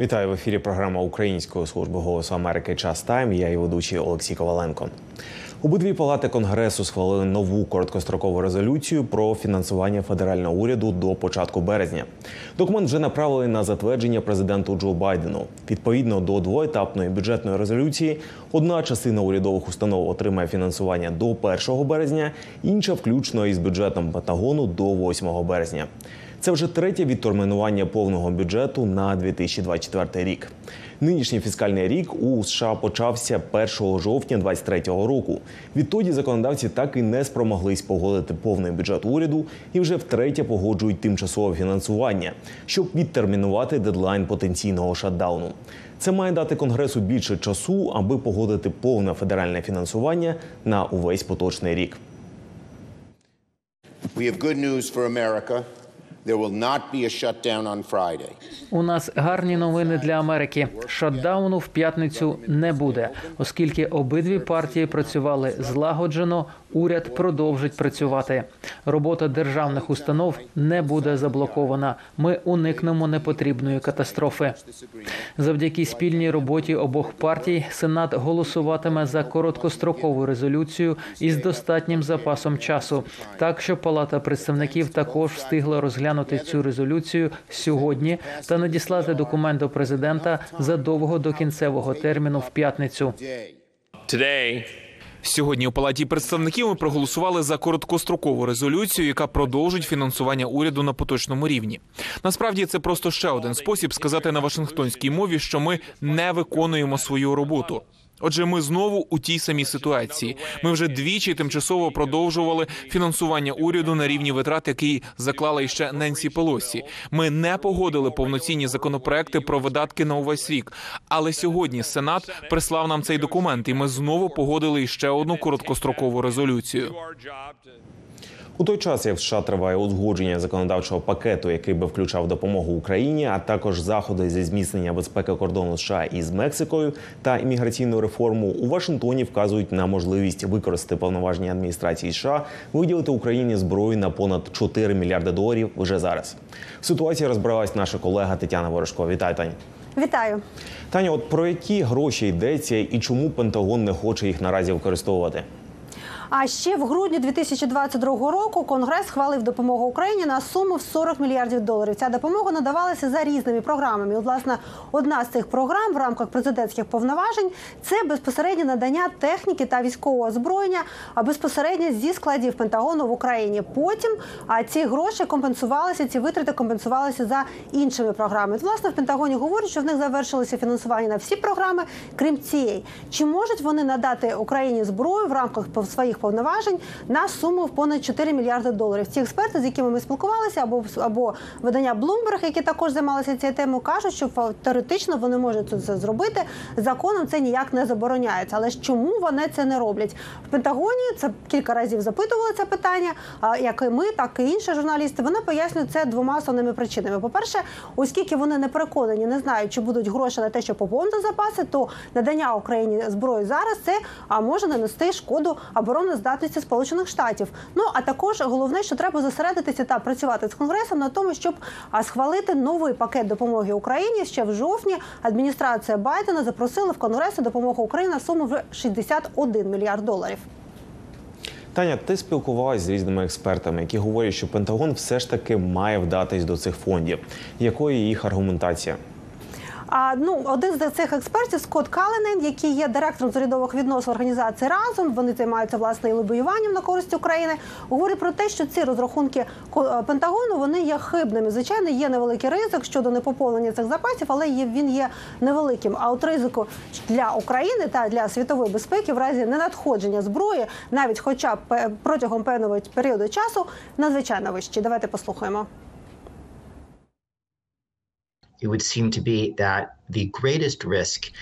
Вітаю в ефірі. Програма Української служби голосу Америки Час Тайм. Я і ведучий Олексій Коваленко. Обидві палати конгресу схвалили нову короткострокову резолюцію про фінансування федерального уряду до початку березня. Документ вже направили на затвердження президенту Джо Байдену. Відповідно до двоетапної бюджетної резолюції, одна частина урядових установ отримає фінансування до 1 березня, інша включно із бюджетом Пентагону до 8 березня. Це вже третє відтермінування повного бюджету на 2024 рік. Нинішній фіскальний рік у США почався 1 жовтня 2023 року. Відтоді законодавці так і не спромоглись погодити повний бюджет уряду і вже втретє погоджують тимчасове фінансування, щоб відтермінувати дедлайн потенційного шатдауну. Це має дати конгресу більше часу, аби погодити повне федеральне фінансування на увесь поточний рік. We have good news for America. У нас гарні новини для Америки. Шатдауну в п'ятницю не буде, оскільки обидві партії працювали злагоджено. Уряд продовжить працювати. Робота державних установ не буде заблокована. Ми уникнемо непотрібної катастрофи. Завдяки спільній роботі обох партій Сенат голосуватиме за короткострокову резолюцію із достатнім запасом часу, так щоб Палата представників також встигла розглянути цю резолюцію сьогодні та надіслати документ до президента задовго до кінцевого терміну в п'ятницю. Сьогодні у палаті представників ми проголосували за короткострокову резолюцію, яка продовжить фінансування уряду на поточному рівні. Насправді це просто ще один спосіб сказати на Вашингтонській мові, що ми не виконуємо свою роботу. Отже, ми знову у тій самій ситуації. Ми вже двічі тимчасово продовжували фінансування уряду на рівні витрат, який заклала іще Ненсі Пелосі. Ми не погодили повноцінні законопроекти про видатки на увесь рік. Але сьогодні Сенат прислав нам цей документ, і ми знову погодили іще одну короткострокову резолюцію. У той час, як в США триває узгодження законодавчого пакету, який би включав допомогу Україні, а також заходи зі зміцнення безпеки кордону США із Мексикою та імміграційну реформу, у Вашингтоні вказують на можливість використати повноваження адміністрації США, виділити Україні зброю на понад 4 мільярди доларів вже зараз. В ситуації розбиралась наша колега Тетяна Ворожко. Вітаю, Тань. Вітаю, Таня. От про які гроші йдеться, і чому Пентагон не хоче їх наразі використовувати? А ще в грудні 2022 року Конгрес схвалив допомогу Україні на суму в 40 мільярдів доларів. Ця допомога надавалася за різними програмами. От, власне, одна з цих програм в рамках президентських повноважень це безпосереднє надання техніки та військового озброєння, безпосередньо зі складів Пентагону в Україні. Потім а ці гроші компенсувалися, ці витрати компенсувалися за іншими програмами. От, власне, в Пентагоні говорять, що в них завершилося фінансування на всі програми, крім цієї. Чи можуть вони надати Україні зброю в рамках своїх повноважень на суму в понад 4 мільярди доларів. Ці експерти, з якими ми спілкувалися, або або видання Bloomberg, які також займалися цією темою, кажуть, що теоретично вони можуть це зробити. Законом це ніяк не забороняється. Але ж чому вони це не роблять в Пентагоні? Це кілька разів запитували це питання. Як і ми, так і інші журналісти. Вони пояснюють це двома основними причинами. По перше, оскільки вони не переконані, не знають, чи будуть гроші на те, щоб поповнити запаси, то надання Україні зброї зараз це може нанести шкоду оборони здатності Сполучених Штатів. Ну а також головне, що треба зосередитися та працювати з конгресом на тому, щоб схвалити новий пакет допомоги Україні. Ще в жовтні адміністрація Байдена запросила в конгресі допомогу Україні на суму в 61 мільярд доларів. Таня, ти спілкувалася з різними експертами, які говорять, що Пентагон все ж таки має вдатись до цих фондів. Якою їх аргументація? А ну один з цих експертів Скотт Каленен, який є директором зарядових відносин організації разом. Вони займаються власне і лобіюванням на користь України. Говорить про те, що ці розрахунки Пентагону вони є хибними. Звичайно, є невеликий ризик щодо непоповнення цих запасів, але є він є невеликим. А от ризику для України та для світової безпеки в разі ненадходження зброї, навіть хоча б протягом певного періоду часу, надзвичайно вищі. Давайте послухаємо.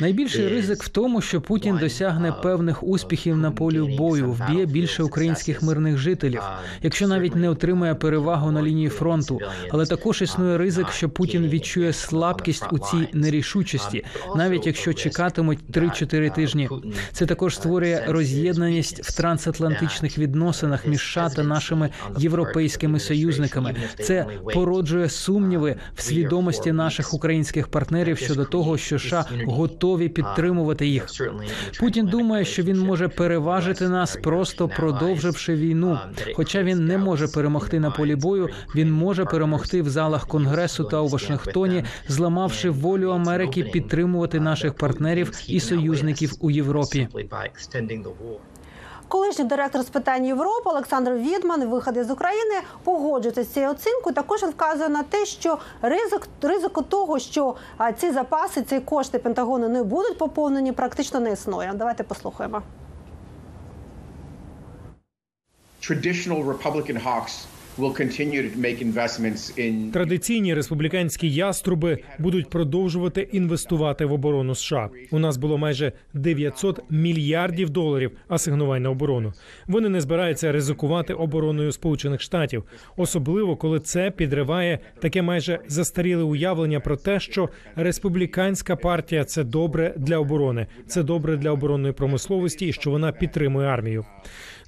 Найбільший ризик в тому, що Путін досягне певних успіхів на полі бою, вб'є більше українських мирних жителів, якщо навіть не отримає перевагу на лінії фронту. Але також існує ризик, що Путін відчує слабкість у цій нерішучості, навіть якщо чекатимуть 3-4 тижні. Це також створює роз'єднаність в трансатлантичних відносинах між США та нашими європейськими союзниками. Це породжує сумніви в свідомості наших українських партнерів щодо того, що США готові підтримувати їх. Путін думає, що він може переважити нас, просто продовживши війну. Хоча він не може перемогти на полі бою, він може перемогти в залах конгресу та у Вашингтоні, зламавши волю Америки підтримувати наших партнерів і союзників у Європі. Колишній директор з питань Європи Олександр Відман, виходи з України, погоджується з цією оцінкою. Також він вказує на те, що ризик ризику того, що ці запаси, ці кошти Пентагону не будуть поповнені, практично не існує. Давайте послухаємо. traditional Republican hawks Традиційні республіканські яструби будуть продовжувати інвестувати в оборону США. У нас було майже 900 мільярдів доларів асигнувань на оборону. Вони не збираються ризикувати обороною Сполучених Штатів, особливо коли це підриває таке майже застаріле уявлення про те, що республіканська партія це добре для оборони, це добре для оборонної промисловості і що вона підтримує армію.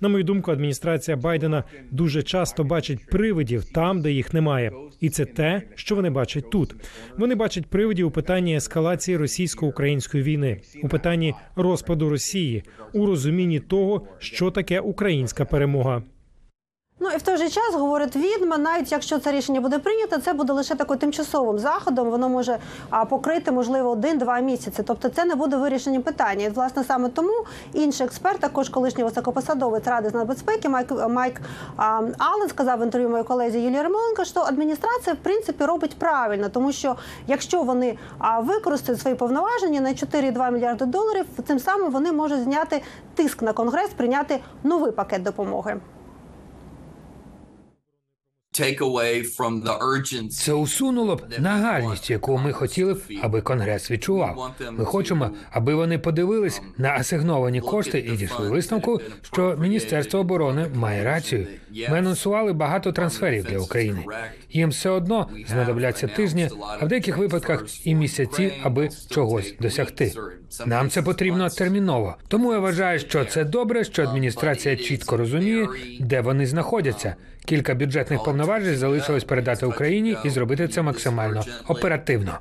На мою думку, адміністрація Байдена дуже часто бачить привидів там, де їх немає, і це те, що вони бачать тут. Вони бачать привидів у питанні ескалації російсько-української війни, у питанні розпаду Росії, у розумінні того, що таке українська перемога. Ну і в той же час говорить відьма, навіть якщо це рішення буде прийнято, це буде лише таким тимчасовим заходом. Воно може покрити можливо один-два місяці. Тобто це не буде вирішенням питання. І власне саме тому інший експерт, також колишній високопосадовець ради з нацбезпеки Майк Майк Аллен сказав в інтерв'ю моїй колезі Юлії Ремоленко, що адміністрація в принципі робить правильно, тому що якщо вони використають свої повноваження на 4,2 мільярди доларів, тим самим вони можуть зняти тиск на конгрес, прийняти новий пакет допомоги. Це усунуло б нагальність, яку ми хотіли б, аби конгрес відчував. Ми хочемо, аби вони подивились на асигновані кошти і дійшли висновку, що Міністерство оборони має рацію. Ми анонсували багато трансферів для України. Їм все одно знадобляться тижні, а в деяких випадках і місяці, аби чогось досягти. Нам це потрібно терміново. Тому я вважаю, що це добре, що адміністрація чітко розуміє, де вони знаходяться. Кілька бюджетних повноважень залишилось передати Україні і зробити це максимально оперативно.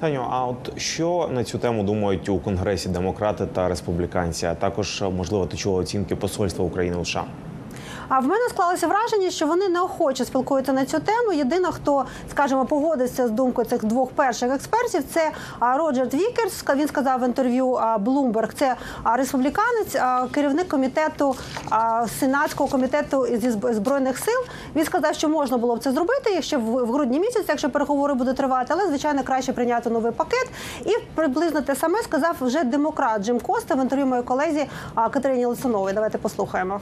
Таню, а от що на цю тему думають у конгресі демократи та республіканці? А також можливо ти чула оцінки посольства України у США? А в мене склалося враження, що вони неохоче спілкуються на цю тему. Єдине, хто, скажімо, погодиться з думкою цих двох перших експертів, це Роджер Вікерс. Він сказав в інтерв'ю Bloomberg. Це республіканець, керівник комітету сенатського комітету зі збройних сил. Він сказав, що можна було б це зробити ще в, грудні місяці, якщо переговори будуть тривати, але звичайно краще прийняти новий пакет. І приблизно те саме сказав вже демократ Джим Коста в інтерв'ю моїй колезі Катерині Лисуновій. Давайте послухаємо.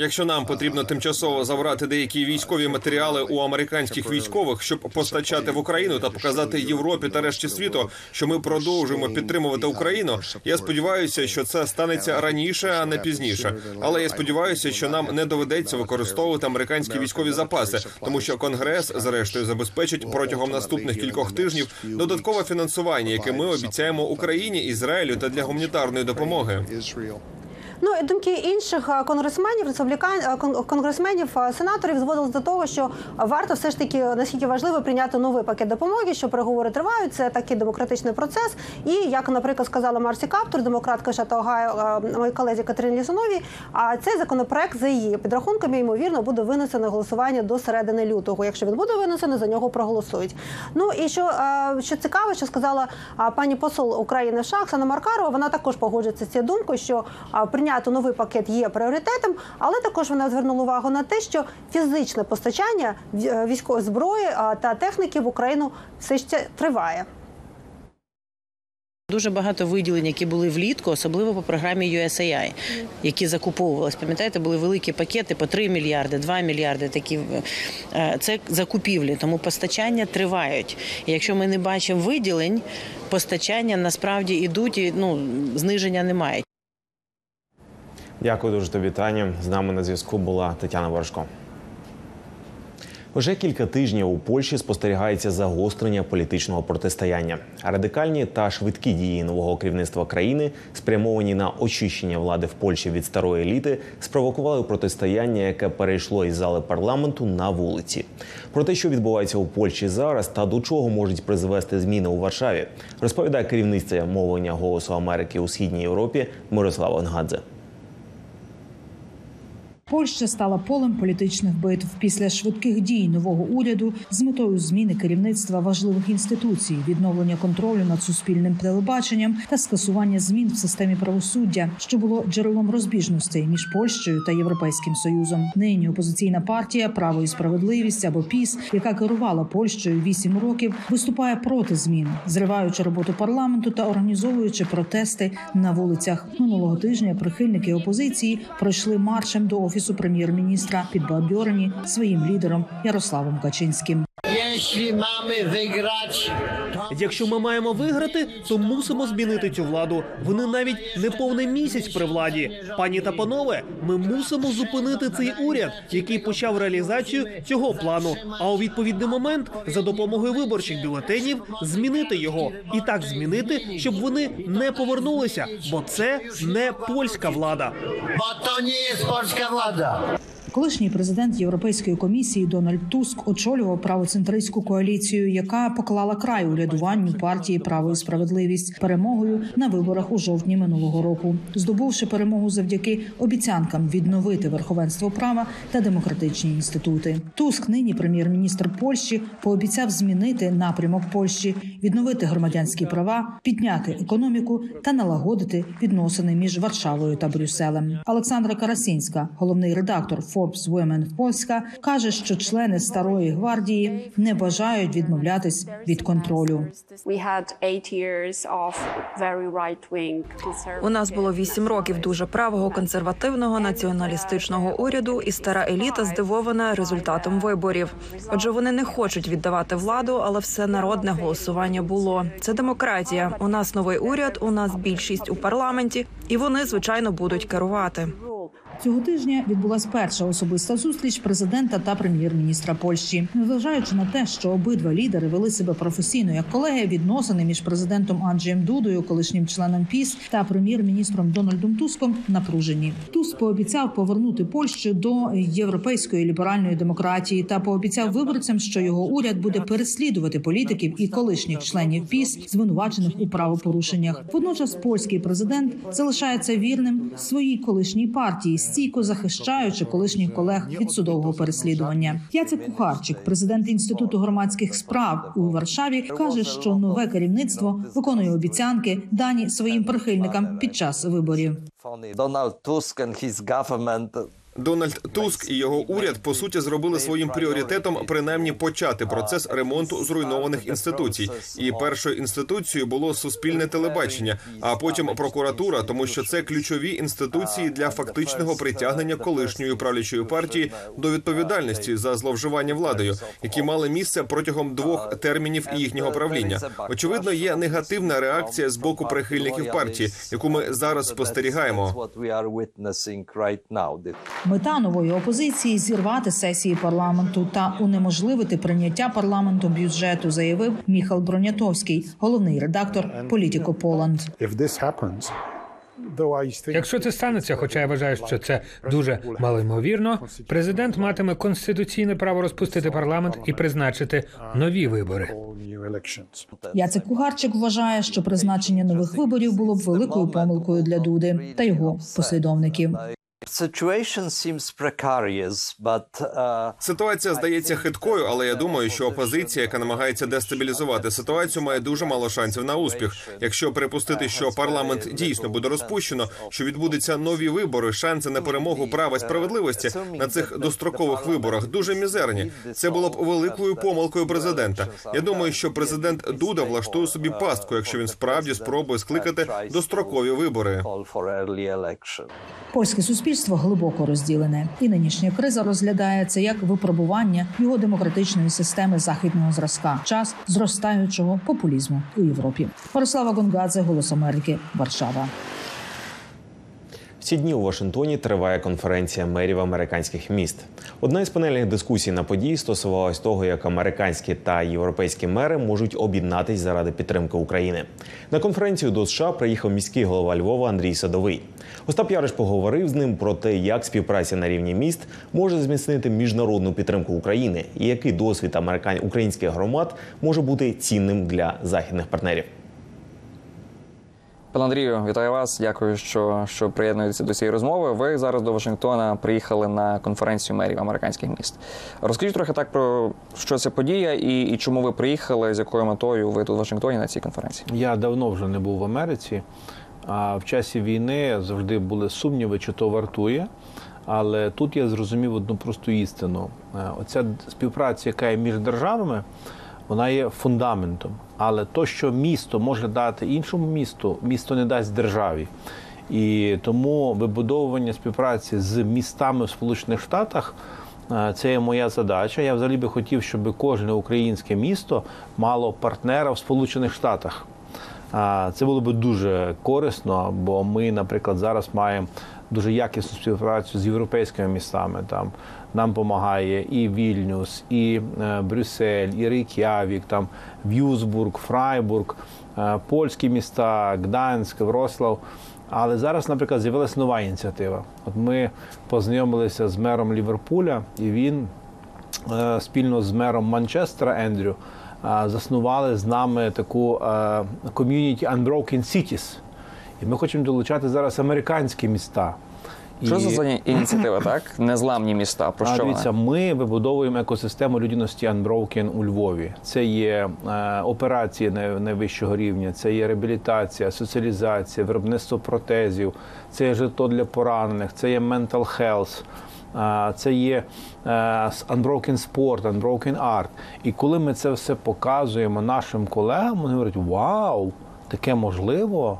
Якщо нам потрібно тимчасово забрати деякі військові матеріали у американських військових, щоб постачати в Україну та показати Європі та решті світу, що ми продовжуємо підтримувати Україну. Я сподіваюся, що це станеться раніше, а не пізніше. Але я сподіваюся, що нам не доведеться використовувати американські військові запаси, тому що Конгрес, зрештою, забезпечить протягом наступних кількох тижнів додаткове фінансування, яке ми обіцяємо Україні, Ізраїлю та для гуманітарної допомоги. Ну і думки інших е, конгресменів, республікан е, конгресменів, е, сенаторів зводились до того, що варто все ж таки наскільки важливо прийняти новий пакет допомоги, що переговори тривають. Це такий демократичний процес. І як, наприклад, сказала Марсі Каптур, демократка штату Огайо, моїй колезі Катерині Лісуновій, а цей законопроект за її підрахунками ймовірно буде винесено голосування до середини лютого. Якщо він буде винесений, за нього проголосують. Ну і що, що цікаво, що сказала пані посол України США Маркарова, вона також погоджується з цією думкою, що а, прийняти новий пакет є пріоритетом, але також вона звернула увагу на те, що фізичне постачання військової зброї та техніки в Україну все ще триває. Дуже багато виділень, які були влітку, особливо по програмі USAI, які закуповувались. Пам'ятаєте, були великі пакети по 3 мільярди, 2 мільярди. Такі е, це закупівлі, тому постачання тривають. І якщо ми не бачимо виділень, постачання насправді ідуть і ну зниження немає. Дякую дуже тобі, Таня. З нами на зв'язку була Тетяна Ворожко. Вже кілька тижнів у Польщі спостерігається загострення політичного протистояння. Радикальні та швидкі дії нового керівництва країни, спрямовані на очищення влади в Польщі від старої еліти, спровокували протистояння, яке перейшло із зали парламенту на вулиці. Про те, що відбувається у Польщі зараз та до чого можуть призвести зміни у Варшаві, розповідає керівниця мовлення Голосу Америки у східній Європі Мирослава Онгадзе. Польща стала полем політичних битв після швидких дій нового уряду з метою зміни керівництва важливих інституцій, відновлення контролю над суспільним телебаченням та скасування змін в системі правосуддя, що було джерелом розбіжностей між Польщею та Європейським Союзом. Нині опозиційна партія Право і справедливість або ПІС, яка керувала Польщею вісім років, виступає проти змін, зриваючи роботу парламенту та організовуючи протести на вулицях. Минулого тижня прихильники опозиції пройшли маршем до офісу прем'єр-міністра, підбадьорені своїм лідером Ярославом Качинським. Якщо ми маємо виграти, то мусимо змінити цю владу. Вони навіть не повний місяць при владі. Пані та панове, ми мусимо зупинити цей уряд, який почав реалізацію цього плану. А у відповідний момент за допомогою виборчих бюлетенів змінити його і так змінити, щоб вони не повернулися, бо це не польська влада. Бо то не польська влада. Колишній президент Європейської комісії Дональд Туск очолював правоцентристську коаліцію, яка поклала край урядуванню партії Право і справедливість перемогою на виборах у жовтні минулого року, здобувши перемогу завдяки обіцянкам відновити верховенство права та демократичні інститути. Туск, нині прем'єр-міністр Польщі, пообіцяв змінити напрямок Польщі, відновити громадянські права, підняти економіку та налагодити відносини між Варшавою та Брюсселем. Олександра Карасінська, головний редактор Forbes Women Польська, каже, що члени старої гвардії не бажають відмовлятись від контролю. У нас було вісім років дуже правого консервативного націоналістичного уряду, і стара еліта здивована результатом виборів. Отже, вони не хочуть віддавати владу, але все народне голосування було. Це демократія. У нас новий уряд, у нас більшість у парламенті, і вони звичайно будуть керувати. Цього тижня відбулася перша особиста зустріч президента та прем'єр-міністра Польщі. Незважаючи на те, що обидва лідери вели себе професійно як колеги, відносини між президентом Анджеєм Дудою, колишнім членом ПІС та прем'єр-міністром Дональдом Туском напружені. Туск пообіцяв повернути Польщу до європейської ліберальної демократії та пообіцяв виборцям, що його уряд буде переслідувати політиків і колишніх членів ПІС, звинувачених у правопорушеннях. Водночас польський президент залишається вірним своїй колишній партії стійко захищаючи колишніх колег від судового переслідування. Яцек Кухарчик, президент інституту громадських справ у Варшаві, каже, що нове керівництво виконує обіцянки, дані своїм прихильникам під час виборів. Donald Tusk and Дональд Туск і його уряд по суті зробили своїм пріоритетом принаймні почати процес ремонту зруйнованих інституцій. І першою інституцією було суспільне телебачення, а потім прокуратура, тому що це ключові інституції для фактичного притягнення колишньої правлячої партії до відповідальності за зловживання владою, які мали місце протягом двох термінів їхнього правління. Очевидно, є негативна реакція з боку прихильників партії, яку ми зараз спостерігаємо. Мета нової опозиції зірвати сесії парламенту та унеможливити прийняття парламентом бюджету, заявив Міхал Бронятовський, головний редактор Політіко Поланд. Якщо це станеться, хоча я вважаю, що це дуже малоймовірно, президент матиме конституційне право розпустити парламент і призначити нові вибори. Яцек Кугарчик вважає, що призначення нових виборів було б великою помилкою для Дуди та його послідовників. Situation seems precarious, but uh, Ситуація здається хиткою, але я думаю, що опозиція, яка намагається дестабілізувати ситуацію, має дуже мало шансів на успіх. Якщо припустити, що парламент дійсно буде розпущено, що відбудуться нові вибори, шанси на перемогу права і справедливості на цих дострокових виборах дуже мізерні. Це було б великою помилкою президента. Я думаю, що президент Дуда влаштує собі пастку, якщо він справді спробує скликати дострокові вибори. Польське суспільство глибоко розділене, і нинішня криза розглядається як випробування його демократичної системи західного зразка, час зростаючого популізму у Європі. Борислава Гонгадзе, Голос Америки, Варшава. Ці дні у Вашингтоні триває конференція мерів американських міст. Одна із панельних дискусій на події стосувалась того, як американські та європейські мери можуть об'єднатись заради підтримки України. На конференцію до США приїхав міський голова Львова Андрій Садовий. Остап Яриш поговорив з ним про те, як співпраця на рівні міст може зміцнити міжнародну підтримку України і який досвід американ... українських громад може бути цінним для західних партнерів. Пане Андрію, вітаю вас. Дякую, що, що приєднуєтеся до цієї розмови. Ви зараз до Вашингтона приїхали на конференцію мерів американських міст. Розкажіть трохи так про що це подія і, і чому ви приїхали, з якою метою ви тут в Вашингтоні на цій конференції? Я давно вже не був в Америці. А в часі війни завжди були сумніви, чи то вартує. Але тут я зрозумів одну просту істину: Е, оця співпраця, яка є між державами, вона є фундаментом. Але то, що місто може дати іншому місту, місто не дасть державі. І тому вибудовування співпраці з містами в Сполучених Штатах. е, Це є моя задача. Я взагалі би хотів, щоб кожне українське місто мало партнера в Сполучених Штатах. Це було б дуже корисно, бо ми, наприклад, зараз маємо дуже якісну співпрацю з європейськими містами. Там нам допомагає і Вільнюс, і е, Брюссель, і Рейк'явік, там В'юзбург, Фрайбург, е, польські міста, Гданськ, Врослав. Але зараз, наприклад, з'явилася нова ініціатива. От ми познайомилися з мером Ліверпуля, і він е, спільно з мером Манчестера Ендрю заснували з нами таку community Unbroken Cities. І ми хочемо долучати зараз американські міста. Що це за ініціатива, так? Незламні міста. Про А, що дивіться, вона? ми вибудовуємо екосистему людяності Unbroken у Львові. Це є е, операції най- найвищого рівня, це є реабілітація, соціалізація, виробництво протезів, це є житло для поранених, це є mental health. е, Це є е, Unbroken Sport, Unbroken Art. І коли ми це все показуємо нашим колегам, вони говорять: Вау, таке можливо!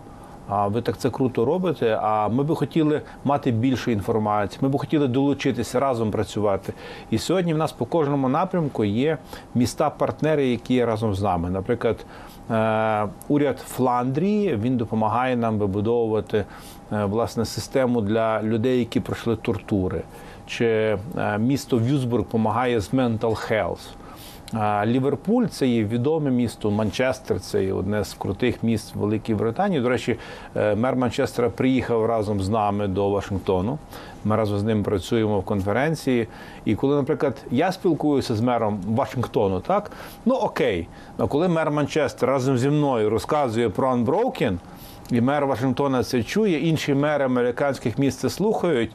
А ви так це круто робите. А ми би хотіли мати більше інформації. Ми би хотіли долучитися разом працювати. І сьогодні в нас по кожному напрямку є міста-партнери, які є разом з нами. Наприклад, е, уряд Фландрії він допомагає нам вибудовувати е, власне систему для людей, які пройшли тортури. Чи е, місто Вюзбург допомагає з mental health. Ліверпуль це є відоме місто. Манчестер це є одне з крутих міст Великій Британії. До речі, е, мер Манчестера приїхав разом з нами до Вашингтону. Ми разом з ним працюємо в конференції. І коли, наприклад, я спілкуюся з мером Вашингтону, так ну окей. А коли мер Манчестера разом зі мною розказує про Unbroken, і мер Вашингтона це чує, інші мери американських міст це слухають.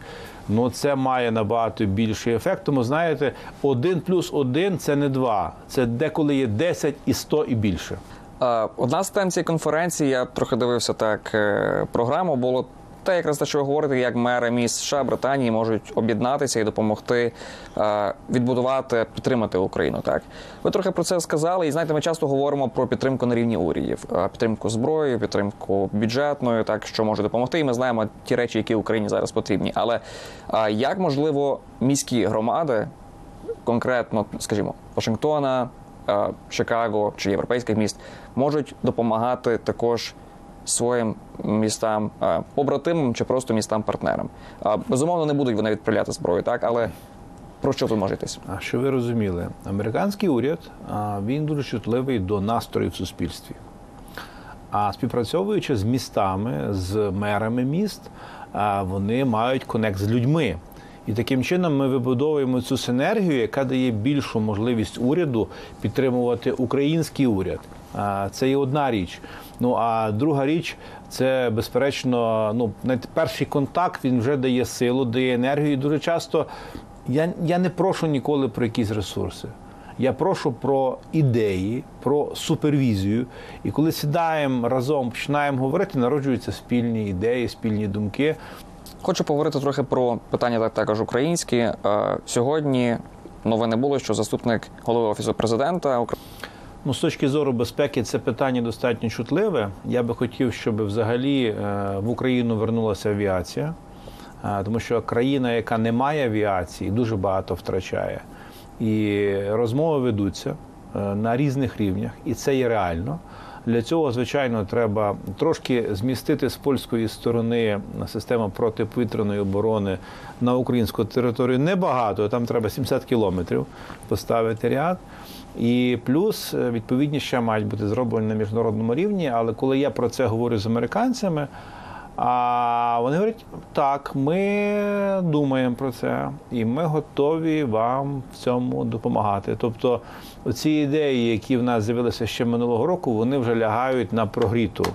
Ну, це має набагато більший ефект. Тому знаєте, один плюс один це не два. Це деколи є 10 і 100 і більше. Е, Одна з тем цієї конференції, я трохи дивився так е, програму, було те, якраз те, що ви говорите, як мери міст США, Британії можуть об'єднатися і допомогти е, відбудувати, підтримати Україну. Так ви трохи про це сказали, і знаєте, ми часто говоримо про підтримку на рівні урядів, е, підтримку зброї, підтримку бюджетною, так що може допомогти. І ми знаємо ті речі, які Україні зараз потрібні. Але е, як можливо міські громади, конкретно, скажімо, Вашингтона, е, Чикаго чи європейських міст, можуть допомагати також своїм містам е, побратимам чи просто містам-партнерам. Е, Безумовно, не будуть вони відправляти зброю, так але про що тут може йтись? А що ви розуміли? Американський уряд він дуже чутливий до настроїв в суспільстві. А співпрацьовуючи з містами, з мерами міст, вони мають конект з людьми. І таким чином ми вибудовуємо цю синергію, яка дає більшу можливість уряду підтримувати український уряд. Це є одна річ. Ну а друга річ це безперечно, ну перший контакт він вже дає силу, дає енергію. Дуже часто я, я не прошу ніколи про якісь ресурси. Я прошу про ідеї, про супервізію. І коли сідаємо разом, починаємо говорити, народжуються спільні ідеї, спільні думки. Хочу поговорити трохи про питання так також українські. Е, Сьогодні новини були, що заступник голови офісу президента Ну, з точки зору безпеки, це питання достатньо чутливе. Я би хотів, щоб взагалі е, в Україну вернулася авіація, Е, тому що країна, яка не має авіації, дуже багато втрачає. І розмови ведуться е, на різних рівнях, і це є реально. Для цього, звичайно, треба трошки змістити з польської сторони систему протиповітряної оборони на українську територію. Небагато, там треба 70 кілометрів поставити ряд. І плюс е, відповідні ще мають бути зроблені на міжнародному рівні. Але коли я про це говорю з американцями, а вони говорять, так, ми думаємо про це, і ми готові вам в цьому допомагати. Тобто, ці ідеї, які в нас з'явилися ще минулого року, вони вжелягають на прогріту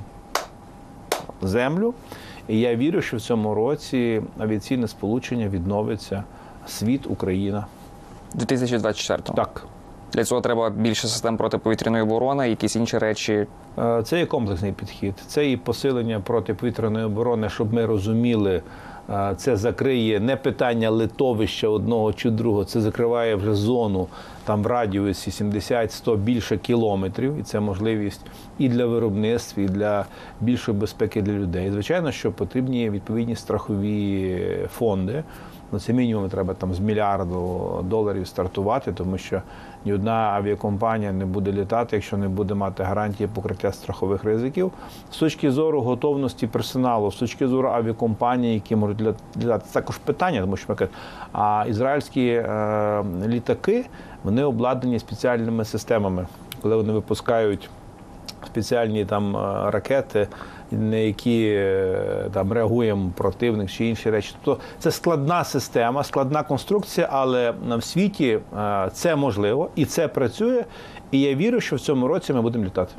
землю. І я вірю, що в цьому році авіаційне сполучення відновиться світ, Україна. 2024 Так. Для цього треба більше систем протиповітряної оборони, якісь інші речі. Е, Це є комплексний підхід. Це і посилення протиповітряної оборони, щоб ми розуміли, е, це закриє не питання литовища одного чи другого, це закриває вже зону там в радіусі 70-100 більше кілометрів, і це можливість і для виробництва, і для більшої безпеки для людей. Звичайно, що потрібні відповідні страхові фонди. Ну, це мінімум треба там з мільярду доларів стартувати, тому що ні одна авіакомпанія не буде літати, якщо не буде мати гарантії покриття страхових ризиків. З точки зору готовності персоналу, з точки зору авіакомпаній, які можуть літати, це також питання, тому що ми кажемо, а ізраїльські е, літаки вони обладнані спеціальними системами, коли вони випускають спеціальні там е, ракети, на які е, там реагуємо противник чи інші речі. Тобто це складна система, складна конструкція, але в світі е, це можливо і це працює. І я вірю, що в цьому році ми будемо літати.